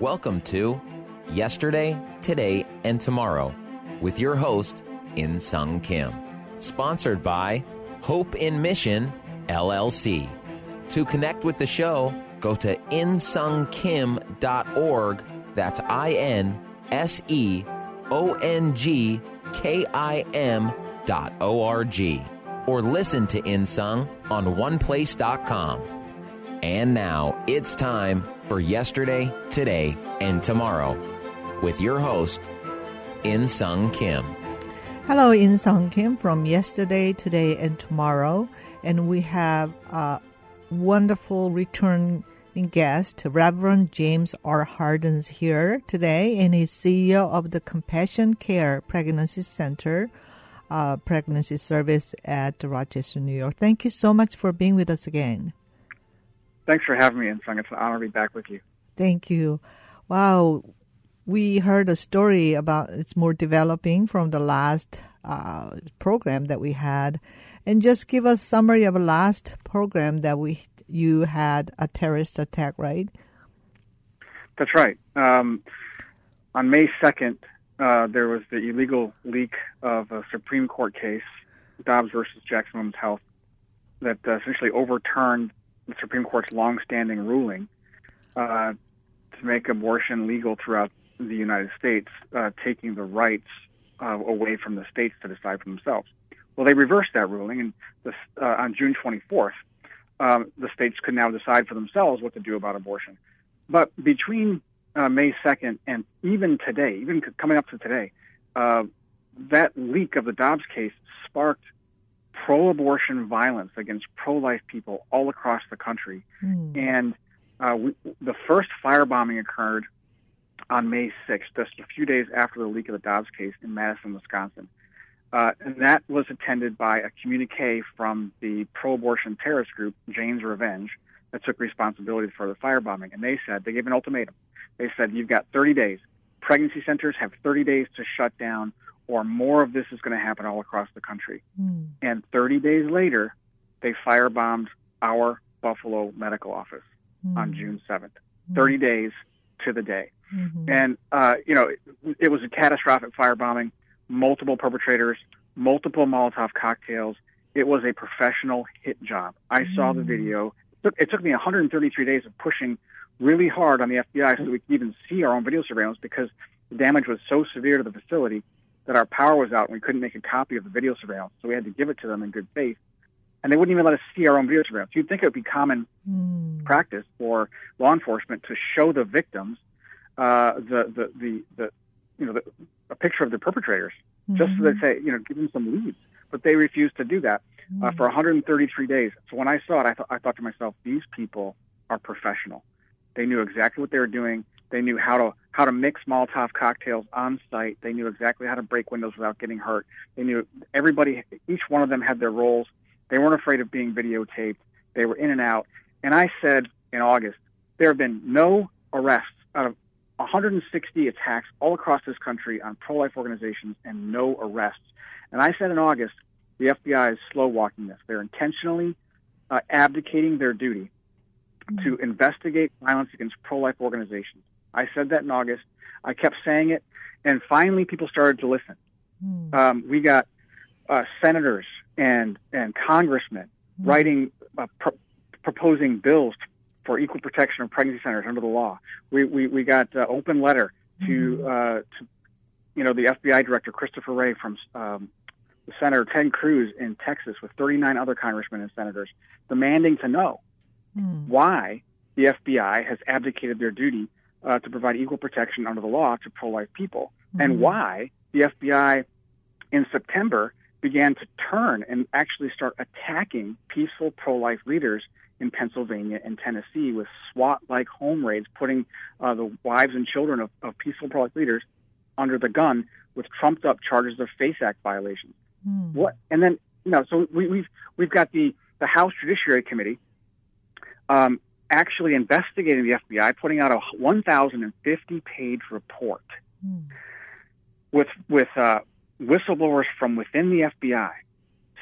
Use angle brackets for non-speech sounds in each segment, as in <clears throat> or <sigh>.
Welcome to Yesterday, Today, and Tomorrow with your host, In Sung Kim. Sponsored by Hope in Mission, LLC. To connect with the show, go to inseongkim.org. That's I N S E O N G K I M dot O R G. Or listen to Insung on oneplace.com. And now it's time for Yesterday, Today, and Tomorrow with your host, In Sung Kim. Hello, In Sung Kim from Yesterday, Today, and Tomorrow. And we have a wonderful returning guest, Reverend James R. Hardens, here today, and he's CEO of the CompassCare Pregnancy Center. Uh, pregnancy service at Rochester, New York. Thank you so much for being with us again. Thanks for having me, Insung. It's an honor to be back with you. Thank you. Wow, we heard a story about it's more developing from the last uh, program that we had, and just give us summary of the last program that we you had a terrorist attack, right? That's right. Um, on May second, uh, there was the illegal leak of a Supreme Court case, Dobbs versus Jackson Women's Health, that uh, essentially overturned the Supreme Court's longstanding ruling uh, to make abortion legal throughout the United States, uh, taking the rights uh, away from the states to decide for themselves. Well, they reversed that ruling, and uh, on June 24th, um, the states could now decide for themselves what to do about abortion. But between uh, May 2nd and even today, even coming up to today, uh, that leak of the Dobbs case sparked pro-abortion violence against pro-life people all across the country. Mm. And uh, we, the first firebombing occurred on May 6th, just a few days after the leak of the Dobbs case in Madison, Wisconsin. Uh, and that was attended by a communique from the pro-abortion terrorist group Jane's Revenge that took responsibility for the firebombing. And they said, they gave an ultimatum. They said, you've got 30 days. Pregnancy centers have 30 days to shut down or more of this is going to happen all across the country. Mm. And 30 days later, they firebombed our Buffalo medical office mm. on June 7th. Mm. 30 days to the day. Mm-hmm. And, uh, you know, it, it, was a catastrophic firebombing, multiple perpetrators, multiple Molotov cocktails. It was a professional hit job. I saw the mm. video. It took, it took me 133 days of pushing really hard on the FBI so we could even see our own video surveillance because the damage was so severe to the facility that our power was out and we couldn't make a copy of the video surveillance. So we had to give it to them in good faith. And they wouldn't even let us see our own video surveillance. You'd think it would be common mm. practice for law enforcement to show the victims uh, the, the, the, the, you know, the, a picture of the perpetrators, mm-hmm. just so they say, you know, give them some leads. But they refused to do that uh, mm. for 133 days. So when I saw it, I, th- I thought to myself, these people are professional. They knew exactly what they were doing. They knew how to how to mix Molotov cocktails on site. They knew exactly how to break windows without getting hurt. They knew everybody, each one of them had their roles. They weren't afraid of being videotaped. They were in and out. And I said in August, there have been no arrests out of 160 attacks all across this country on pro-life organizations and no arrests. And I said in August, the FBI is slow walking this. They're intentionally uh, abdicating their duty to investigate violence against pro-life organizations. I said that in August. I kept saying it, and finally people started to listen. Mm. Um, we got uh, senators and and congressmen mm. writing, uh, proposing bills for equal protection of pregnancy centers under the law. We we, we got uh, open letter to mm. to you know the FBI director Christopher Wray from um, Senator Ted Cruz in Texas with 39 other congressmen and senators demanding to know mm. why the FBI has abdicated their duty uh, to provide equal protection under the law to pro-life people, mm-hmm. and why the FBI in September began to turn and actually start attacking peaceful pro-life leaders in Pennsylvania and Tennessee with SWAT-like home raids, putting uh, the wives and children of, of peaceful pro-life leaders under the gun with trumped-up charges of FACE Act violations. Mm. What? And then you know, so we, we've we've got the the House Judiciary Committee um, actually investigating the FBI, putting out a 1,050 page report mm. with with uh, whistleblowers from within the FBI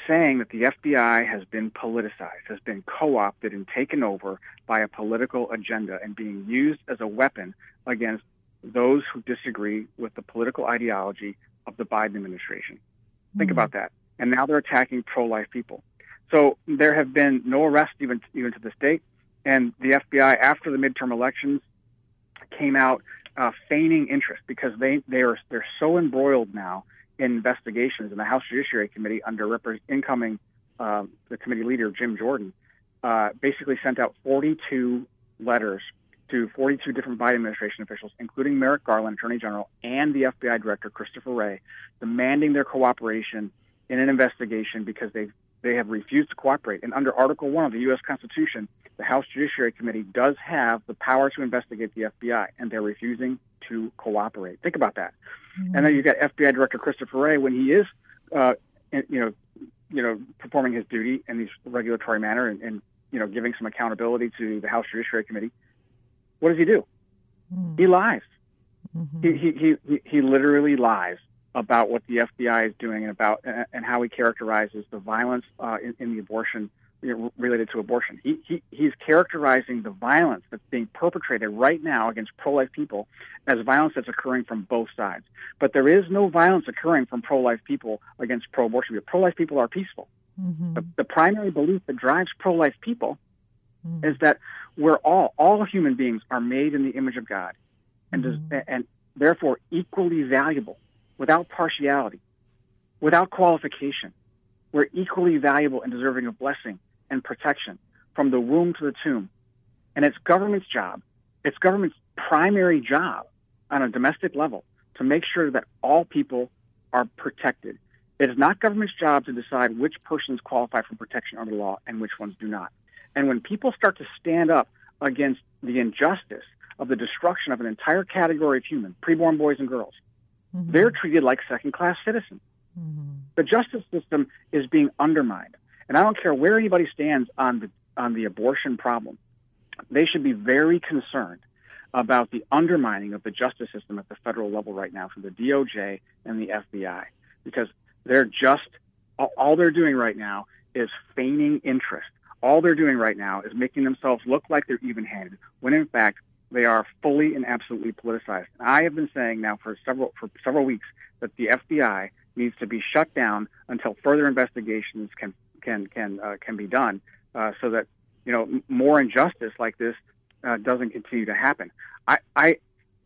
saying that the FBI has been politicized, has been co-opted and taken over by a political agenda and being used as a weapon against those who disagree with the political ideology of the Biden administration. Mm-hmm. Think about that. And now they're attacking pro-life people. So there have been no arrests even even to this date, and the FBI after the midterm elections came out uh, feigning interest because they they are they're so embroiled now in investigations in the House Judiciary Committee under incoming uh, the committee leader Jim Jordan uh, basically sent out 42 letters to 42 different Biden administration officials, including Merrick Garland, Attorney General, and the FBI Director Christopher Wray, demanding their cooperation in an investigation because they they have refused to cooperate. And under Article One of the U.S. Constitution, the House Judiciary Committee does have the power to investigate the FBI, and they're refusing to cooperate. Think about that. Mm-hmm. And then you've got FBI Director Christopher Wray when he is, uh, you know, you know, performing his duty in this regulatory manner and, and you know giving some accountability to the House Judiciary Committee. What does he do? Mm-hmm. He lies. Mm-hmm. He, he he he literally lies about what the FBI is doing and about and how he characterizes the violence uh, in, in the abortion related to abortion. He, he, he's characterizing the violence that's being perpetrated right now against pro-life people as violence that's occurring from both sides. But there is no violence occurring from pro-life people against pro-abortion people. Pro-life people are peaceful. Mm-hmm. The, the, primary belief that drives pro-life people mm-hmm. is that we're all, all human beings are made in the image of God and, mm-hmm. does, and therefore equally valuable without partiality, without qualification. We're equally valuable and deserving of blessing and protection from the womb to the tomb. And it's government's job, it's government's primary job on a domestic level to make sure that all people are protected. It is not government's job to decide which persons qualify for protection under the law and which ones do not. And when people start to stand up against the injustice of the destruction of an entire category of human, preborn boys and girls, mm-hmm. they're treated like second class citizens. Mm-hmm. The justice system is being undermined. And I don't care where anybody stands on the on the abortion problem. They should be very concerned about the undermining of the justice system at the federal level right now from the DOJ and the FBI because they're just all they're doing right now is feigning interest. All they're doing right now is making themselves look like they're even-handed when in fact they are fully and absolutely politicized. I have been saying now for several for several weeks that the FBI needs to be shut down until further investigations can can can uh, can be done, uh, so that you know more injustice like this uh, doesn't continue to happen. I, I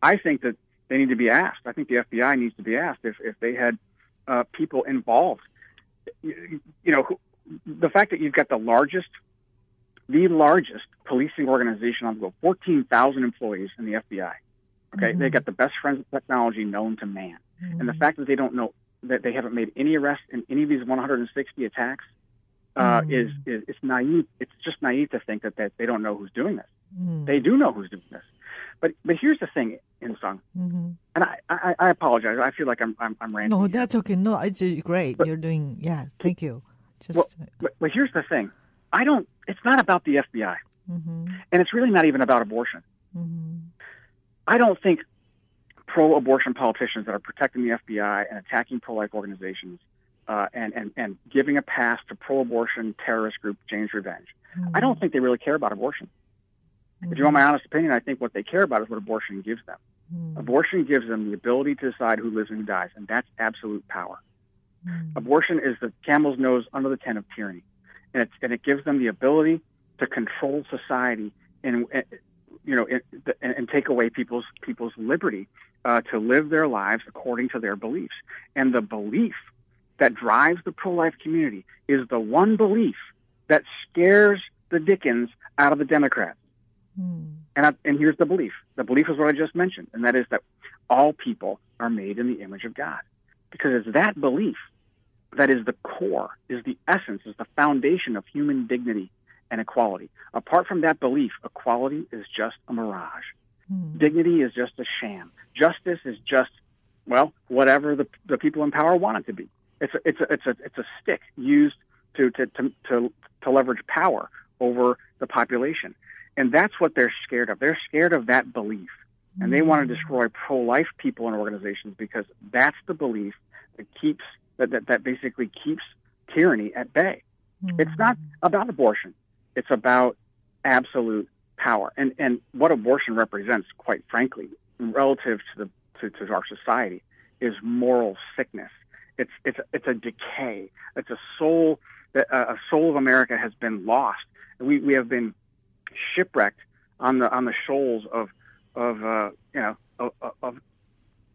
I think that they need to be asked. I think the FBI needs to be asked if if they had uh, people involved. You, you know, the fact that you've got the largest, the largest policing organization on the globe, fourteen thousand employees in the FBI. Okay, mm-hmm. they got the best forensic technology known to man, mm-hmm. and the fact that they don't know that they haven't made any arrests in any of these 160 attacks uh, mm. is, is it's naive. It's just naive to think that, that they don't know who's doing this. Mm. They do know who's doing this. But but here's the thing, Insung, mm-hmm. and I, I, I apologize. I feel like I'm I'm, I'm ranting. No, that's okay. No, it's great. But, You're doing yeah. Thank you. Just well, but, but here's the thing. I don't. It's not about the FBI, mm-hmm. and it's really not even about abortion. Mm-hmm. I don't think pro-abortion politicians that are protecting the FBI and attacking pro-life organizations uh, and, and, and giving a pass to pro-abortion terrorist group Jane's Revenge. Mm-hmm. I don't think they really care about abortion. Mm-hmm. If you want my honest opinion, I think what they care about is what abortion gives them. Mm-hmm. Abortion gives them the ability to decide who lives and who dies, and that's absolute power. Mm-hmm. Abortion is the camel's nose under the tent of tyranny, and, it's, and it gives them the ability to control society and, you know, and, and take away people's people's liberty uh, to live their lives according to their beliefs. And the belief that drives the pro life community is the one belief that scares the Dickens out of the Democrats. Mm. And, I, and here's the belief the belief is what I just mentioned, and that is that all people are made in the image of God. Because it's that belief that is the core, is the essence, is the foundation of human dignity and equality. Apart from that belief, equality is just a mirage. Mm. Dignity is just a sham. Justice is just, well, whatever the, the people in power want it to be. It's a, it's a, it's a, it's a stick used to, to, to, to, to leverage power over the population. And that's what they're scared of. They're scared of that belief. And they want to mm. destroy pro-life people and organizations because that's the belief that keeps, that, that, that basically keeps tyranny at bay. It's not about abortion. It's about absolute power. And and what abortion represents, quite frankly, relative to the to, to our society, is moral sickness. It's it's it's a decay. It's a soul that uh, a soul of America has been lost. We we have been shipwrecked on the on the shoals of of uh, you know of of,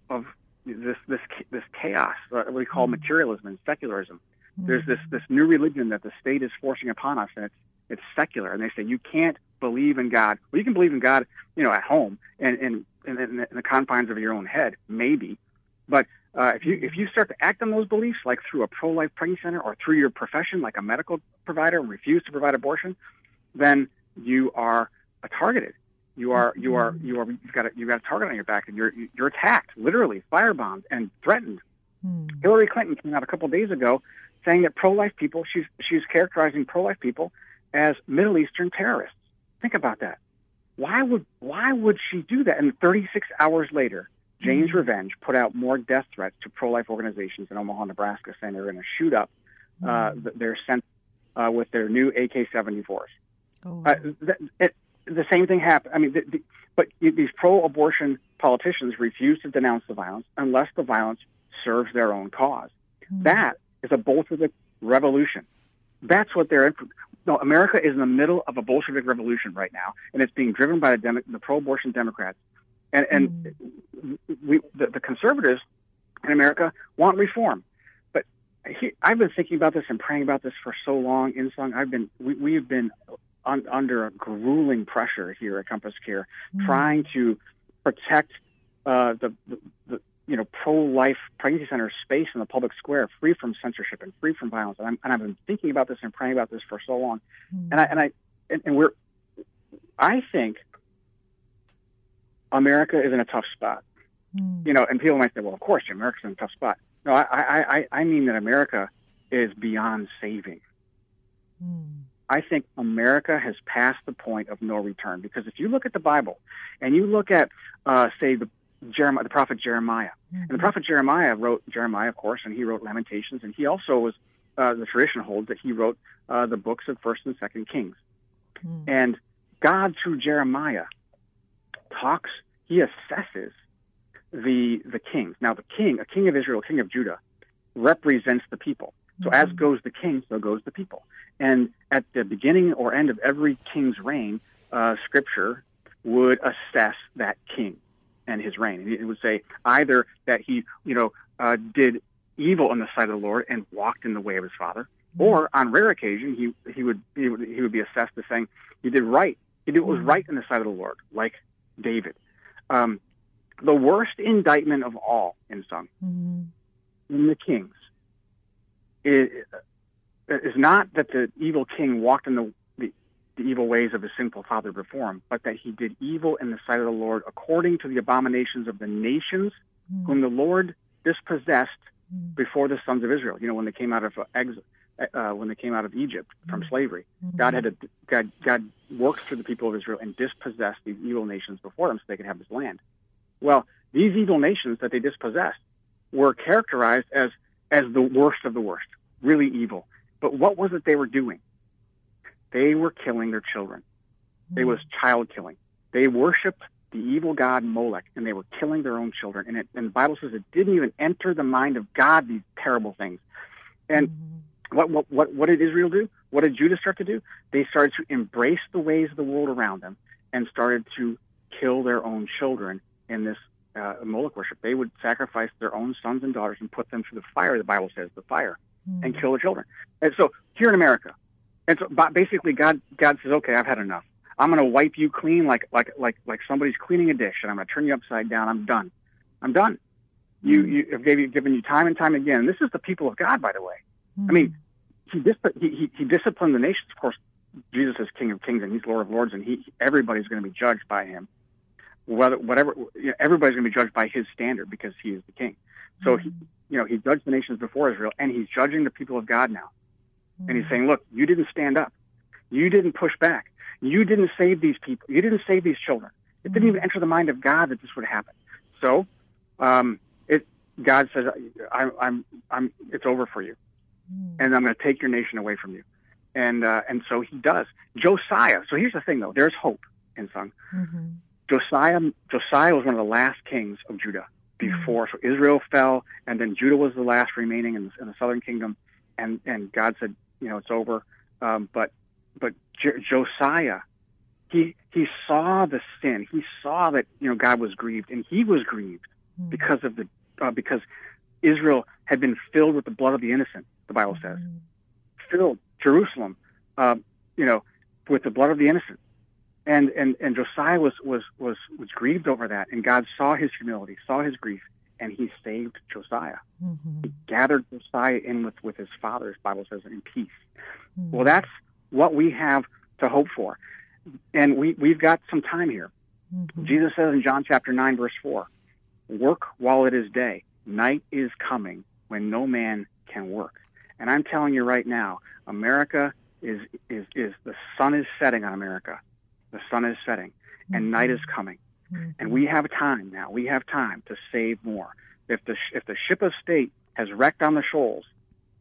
of this this this chaos uh, what we call materialism and secularism. There's this this new religion that the state is forcing upon us, and it's it's secular. And they say you can't believe in God. Well, you can believe in God, you know, at home and in in, in the confines of your own head, maybe. But uh, if you if you start to act on those beliefs, like through a pro life pregnancy center or through your profession, like a medical provider, and refuse to provide abortion, then you are targeted. You are you are you are you've got a, you've got a target on your back, and you're you're attacked, literally firebombed and threatened. Mm. Hillary Clinton came out a couple of days ago saying that pro-life people, she's she's characterizing pro-life people as Middle Eastern terrorists. Think about that. Why would why would she do that? And 36 hours later, Jane's Revenge put out more death threats to pro-life organizations in Omaha, Nebraska, saying they're going to shoot up uh, th- their sent uh, with their new AK-74s. Oh, Uh, th- it, the same thing happened. I mean, the, the, but these pro-abortion politicians refuse to denounce the violence unless the violence serves their own cause. Hmm. That is a Bolshevik revolution. That's what they're. No, America is in the middle of a Bolshevik revolution right now, and it's being driven by the, Demo- the pro-abortion Democrats. And, and hmm. we, the, the conservatives in America want reform. But he, I've been thinking about this and praying about this for so long. Insung, I've been we, we've been un, under a grueling pressure here at Compass Care, mm. trying to protect uh, the, the, the you know pro-life pregnancy center space in the public square, free from censorship and free from violence. And, I'm, and I've been thinking about this and praying about this for so long. Mm. And I and I and, and we're I think America is in a tough spot. Mm. You know, and people might say, "Well, of course, America's in a tough spot." No, I I I, I mean that America is beyond saving. I think America has passed the point of no return because if you look at the Bible and you look at, uh, say, the Jeremiah, the prophet Jeremiah, and the prophet Jeremiah wrote Jeremiah, of course, and he wrote Lamentations, and he also was uh, the tradition holds that he wrote uh, the books of First and Second Kings, and God through Jeremiah talks, he assesses the the kings. Now, the king, a king of Israel, king of Judah, represents the people. So as goes the king, so goes the people. And at the beginning or end of every king's reign, uh, Scripture would assess that king and his reign. And it would say either that he, you know, uh, did evil in the sight of the Lord and walked in the way of his father, or on rare occasion he he would he would, he would be assessed as saying he did right. He did what was right in the sight of the Lord, like David. Um, the worst indictment of all in some in the kings is, is not that the evil king walked in the, the, the evil ways of his sinful father before him, but that he did evil in the sight of the Lord according to the abominations of the nations whom the Lord dispossessed before the sons of Israel. You know, when they came out of uh, ex- uh, when they came out of Egypt from slavery, God had to, God God worked through the people of Israel and dispossessed these evil nations before them so they could have this land. Well, these evil nations that they dispossessed were characterized as as the worst of the worst, really evil. But what was it they were doing? They were killing their children. It was child killing. They worshiped the evil god Molech, and they were killing their own children. And, it, and the Bible says it didn't even enter the mind of God these terrible things. And what, what what what did Israel do? What did Judah start to do? They started to embrace the ways of the world around them and started to kill their own children in this uh, Moloch worship. They would sacrifice their own sons and daughters and put them through the fire. The Bible says the fire, Hmm. and kill the children. And so here in America, and so basically God God says, okay, I've had enough. I'm going to wipe you clean like like like like somebody's cleaning a dish, and I'm going to turn you upside down. I'm done. I'm done. You hmm. you have gave given you time and time again. This is the people of God, by the way. I hmm. mean, he, dis- he he he disciplined the nations. Of course, Jesus is King of Kings and He's Lord of Lords, and He everybody's going to be judged by Him. Whether whatever you know, everybody's going to be judged by His standard because He is the King. So he you know He judged the nations before Israel, and He's judging the people of God now. And He's saying, look, you didn't stand up, you didn't push back, you didn't save these people, you didn't save these children. It didn't even enter the mind of God that this would happen. So, um, it God says, I'm I'm I'm it's over for you. and I'm going to take your nation away from you. And uh, and so he does. Josiah. So here's the thing, though. There's hope Insung. Mm-hmm. Josiah Josiah was one of the last kings of Judah before. So Israel fell, and then Judah was the last remaining in the, in the southern kingdom. And and God said, you know, it's over. Um, but but J- Josiah, he he saw the sin. He saw that you know God was grieved, and he was grieved Mm-hmm. because of the uh, because Israel had been filled with the blood of the innocent. The Bible says, Mm-hmm. filled Jerusalem, uh, you know, with the blood of the innocent. And and and Josiah was was was was grieved over that, and God saw his humility, saw his grief, and he saved Josiah. Mm-hmm. He gathered Josiah in with with his father. His Bible says in peace. Mm-hmm. Well, that's what we have to hope for, and we we've got some time here. Mm-hmm. Jesus says in John chapter 9, verse 4, work while it is day. Night is coming when no man can work. And I'm telling you right now, America is, is, is the sun is setting on America. The sun is setting and mm-hmm. night is coming. Mm-hmm. And we have time now. We have time to save more. If the, if the ship of state has wrecked on the shoals,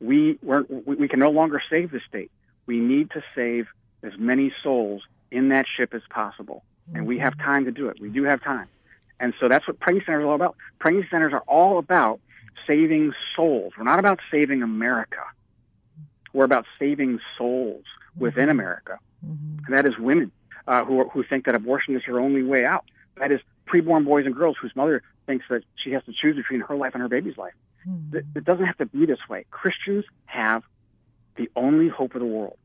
we, we, we can no longer save the state. We need to save as many souls in that ship as possible and we have mm-hmm. time to do it. We do have time. And so that's what pregnancy centers are all about. Pregnancy centers are all about saving souls. We're not about saving America. We're about saving souls within America. Mm-hmm. And that is women uh, who, are, who think that abortion is her only way out. That is preborn boys and girls whose mother thinks that she has to choose between her life and her baby's life. Mm-hmm. It, it doesn't have to be this way. Christians have the only hope of the world.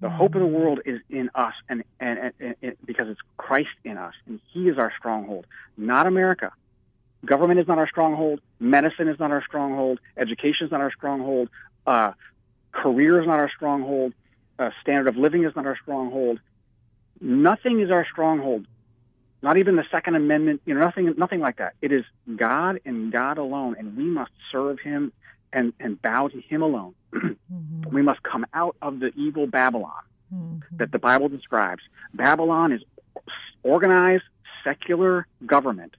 The hope of the world is in us, and, and, and, and, because it's Christ in us, and He is our stronghold, not America. Government is not our stronghold. Medicine is not our stronghold. Education is not our stronghold. Uh, career is not our stronghold. Uh, standard of living is not our stronghold. Nothing is our stronghold. Not even the Second Amendment. You know, nothing, nothing like that. It is God and God alone, and we must serve Him and, and bow to Him alone. <clears throat> Mm-hmm. we must come out of the evil Babylon Mm-hmm. that the Bible describes. Babylon is organized secular government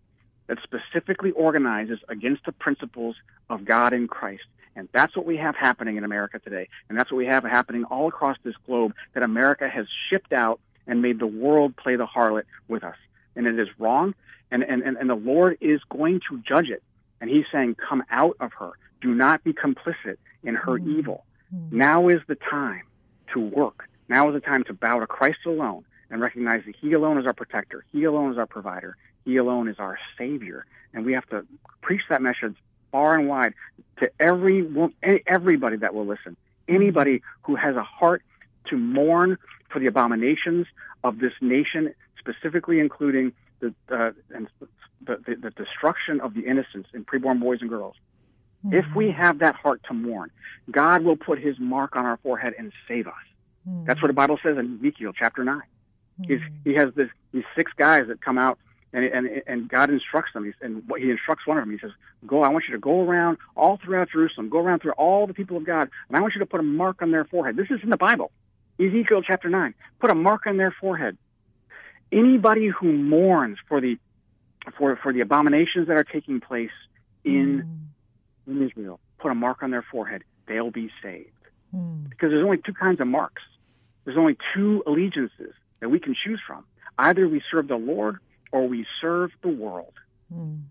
that specifically organizes against the principles of God in Christ. And that's what we have happening in America today. And that's what we have happening all across this globe that America has shipped out and made the world play the harlot with us. And it is wrong. And, and, and, and the Lord is going to judge it. And he's saying, come out of her. Do not be complicit in her Mm-hmm. evil. Now is the time to work. Now is the time to bow to Christ alone and recognize that He alone is our protector. He alone is our provider. He alone is our Savior. And we have to preach that message far and wide to every everybody that will listen. Anybody who has a heart to mourn for the abominations of this nation, specifically including the uh, and the, the, the destruction of the innocents in preborn boys and girls. Mm-hmm. If we have that heart to mourn, God will put his mark on our forehead and save us. Mm-hmm. That's what the Bible says in Ezekiel chapter 9. Mm-hmm. He's, he has this, these six guys that come out and, and, and God instructs them. He's, and he instructs one of them. He says, go, I want you to go around all throughout Jerusalem, go around through all the people of God, and I want you to put a mark on their forehead. This is in the Bible. Ezekiel chapter 9. Put a mark on their forehead. Anybody who mourns for the, for, for the abominations that are taking place in in Israel, put a mark on their forehead, they'll be saved. Mm-hmm. Because there's only two kinds of marks. There's only two allegiances that we can choose from. Either we serve the Lord or we serve the world. Mm-hmm.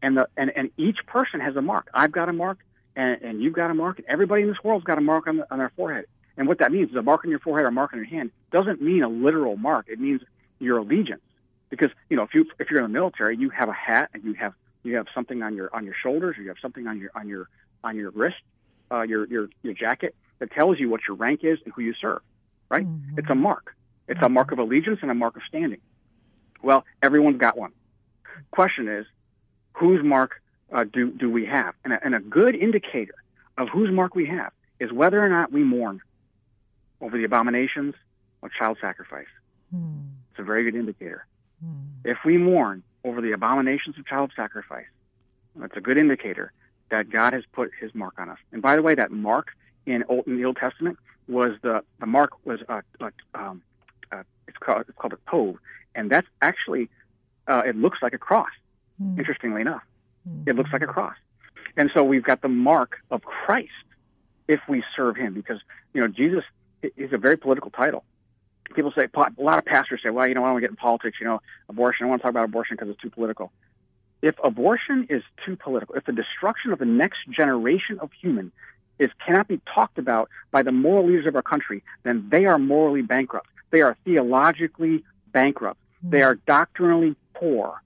And the and, and each person has a mark. I've got a mark and, and you've got a mark, and everybody in this world's got a mark on, the, on their forehead. And what that means is a mark on your forehead or a mark on your hand doesn't mean a literal mark. It means your allegiance. Because, you know, if you if you're in the military, you have a hat and you have you have something on your on your shoulders or you have something on your on your on your wrist, uh, your your your jacket that tells you what your rank is and who you serve. Right? Mm-hmm. It's a mark. It's a mark of allegiance and a mark of standing. Well, everyone's got one. Question is, whose mark uh, do do we have? And a, and a good indicator of whose mark we have is whether or not we mourn over the abominations of child sacrifice. Mm-hmm. It's a very good indicator. If we mourn over the abominations of child sacrifice, that's a good indicator that God has put His mark on us. And by the way, that mark in, Old, in the Old Testament was the the mark was uh, uh, um, uh, it's called it's called a tov, and that's actually uh, it looks like a cross. Mm-hmm. Interestingly enough, it looks like a cross. And so we've got the mark of Christ if we serve Him, because you know Jesus is a very political title. People say a lot of pastors say, "Well, you know, I don't want to get in politics. You know, abortion. I want to talk about abortion because it's too political." If abortion is too political, if the destruction of the next generation of human is cannot be talked about by the moral leaders of our country, then they are morally bankrupt. They are theologically bankrupt. They are doctrinally poor.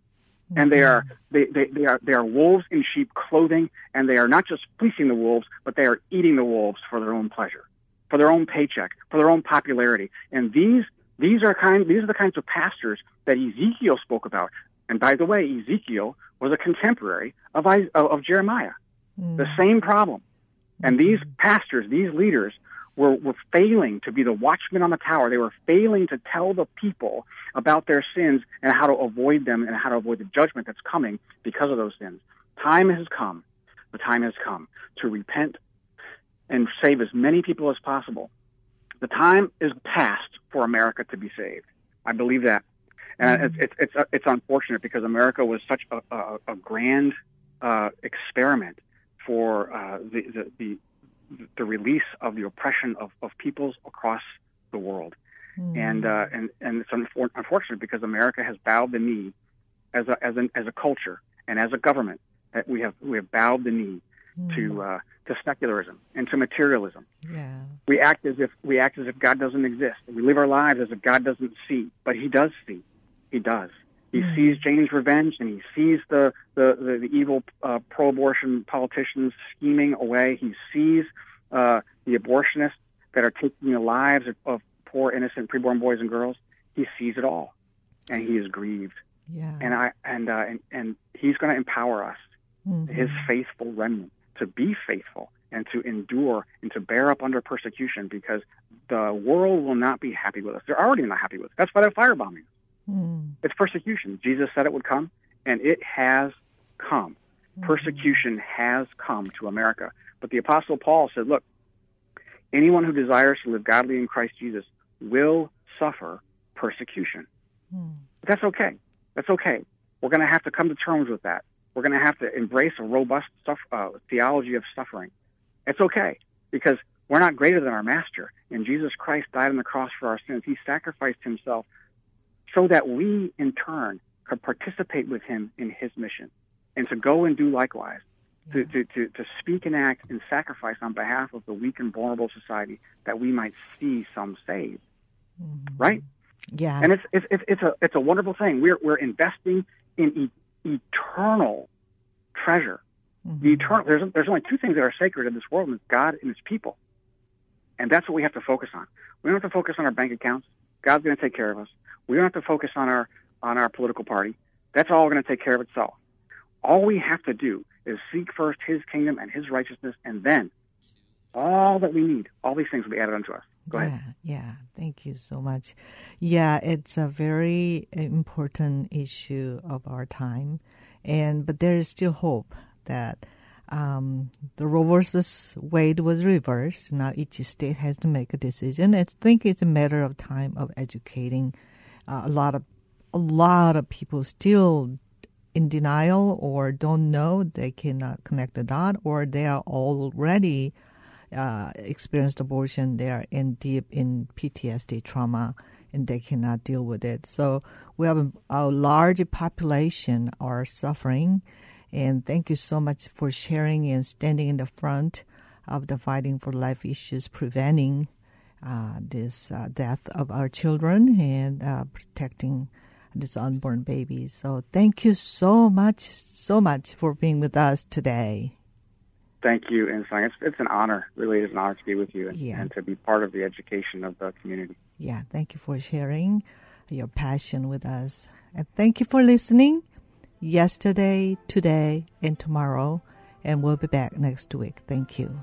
And they are they, they, they are they are wolves in sheep clothing, and they are not just fleecing the wolves, but they are eating the wolves for their own pleasure, for their own paycheck, for their own popularity. And these these are kind these are the kinds of pastors that Ezekiel spoke about. And by the way, Ezekiel was a contemporary of, of Jeremiah. Mm. The same problem. And these mm-hmm. pastors, these leaders, were, were failing to be the watchmen on the tower. They were failing to tell the people about their sins and how to avoid them and how to avoid the judgment that's coming because of those sins. Time has come. The time has come to repent and save as many people as possible. The time is past for America to be saved. I believe that. And mm-hmm. it's, it's, it's, it's unfortunate because America was such a, a, a grand uh, experiment for uh, the, the, the the release of the oppression of, of peoples across the world. Mm. And, uh, and, and it's unfor- unfortunate because America has bowed the knee as a, as, an, as a culture and as a government that we have, we have bowed the knee mm. to, uh, to secularism and to materialism. Yeah. We act as if, we act as if God doesn't exist. We live our lives as if God doesn't see, but he does see. He does. He mm. sees Jane's revenge, and he sees the the the, the evil uh, pro-abortion politicians scheming away. He sees uh, the abortionists that are taking the lives of, of poor innocent preborn boys and girls. He sees it all, and he is grieved. Yeah. And I and uh, and and he's going to empower us, mm-hmm. his faithful remnant, to be faithful and to endure and to bear up under persecution because the world will not be happy with us. They're already not happy with us. That's why they're firebombing Mm. It's persecution. Jesus said it would come, and it has come. Mm. Persecution has come to America. But the Apostle Paul said, look, anyone who desires to live godly in Christ Jesus will suffer persecution. Mm. That's okay. That's okay. We're going to have to come to terms with that. We're going to have to embrace a robust stuff, uh, theology of suffering. It's okay because we're not greater than our master. And Jesus Christ died on the cross for our sins. He sacrificed himself so that we, in turn, could participate with him in his mission and to go and do likewise, yeah. to, to, to, to speak and act and sacrifice on behalf of the weak and vulnerable society that we might see some saved. Mm-hmm. Right? Yeah. And it's, it's, it's, a, it's a wonderful thing. We're, we're investing in eternal treasure. Mm-hmm. The eternal, there's, there's only two things that are sacred in this world, and it's God and His people. And that's what we have to focus on. We don't have to focus on our bank accounts. God's going to take care of us. We don't have to focus on our on our political party. That's all going to take care of itself. All we have to do is seek first His kingdom and His righteousness, and then all that we need, all these things will be added unto us. Go yeah. Yeah, thank you so much. Yeah, it's a very important issue of our time, and but there is still hope that um, the Roe versus Wade was reversed. Now each state has to make a decision. I think it's a matter of time of educating uh, a lot of a lot of people still in denial or don't know they cannot connect the dot or they are already uh, experienced abortion they are in deep in ptsd trauma and they cannot deal with it so we have a, a large population are suffering and thank you so much for sharing and standing in the front of the fighting for life issues preventing uh, this uh, death of our children and uh, protecting this unborn baby. So thank you so much, so much for being with us today. Thank you, Insung. It's, it's an honor. Really, it's an honor to be with you and, yeah. and to be part of the education of the community. Yeah, thank you for sharing your passion with us. And thank you for listening yesterday, today, and tomorrow. And we'll be back next week. Thank you.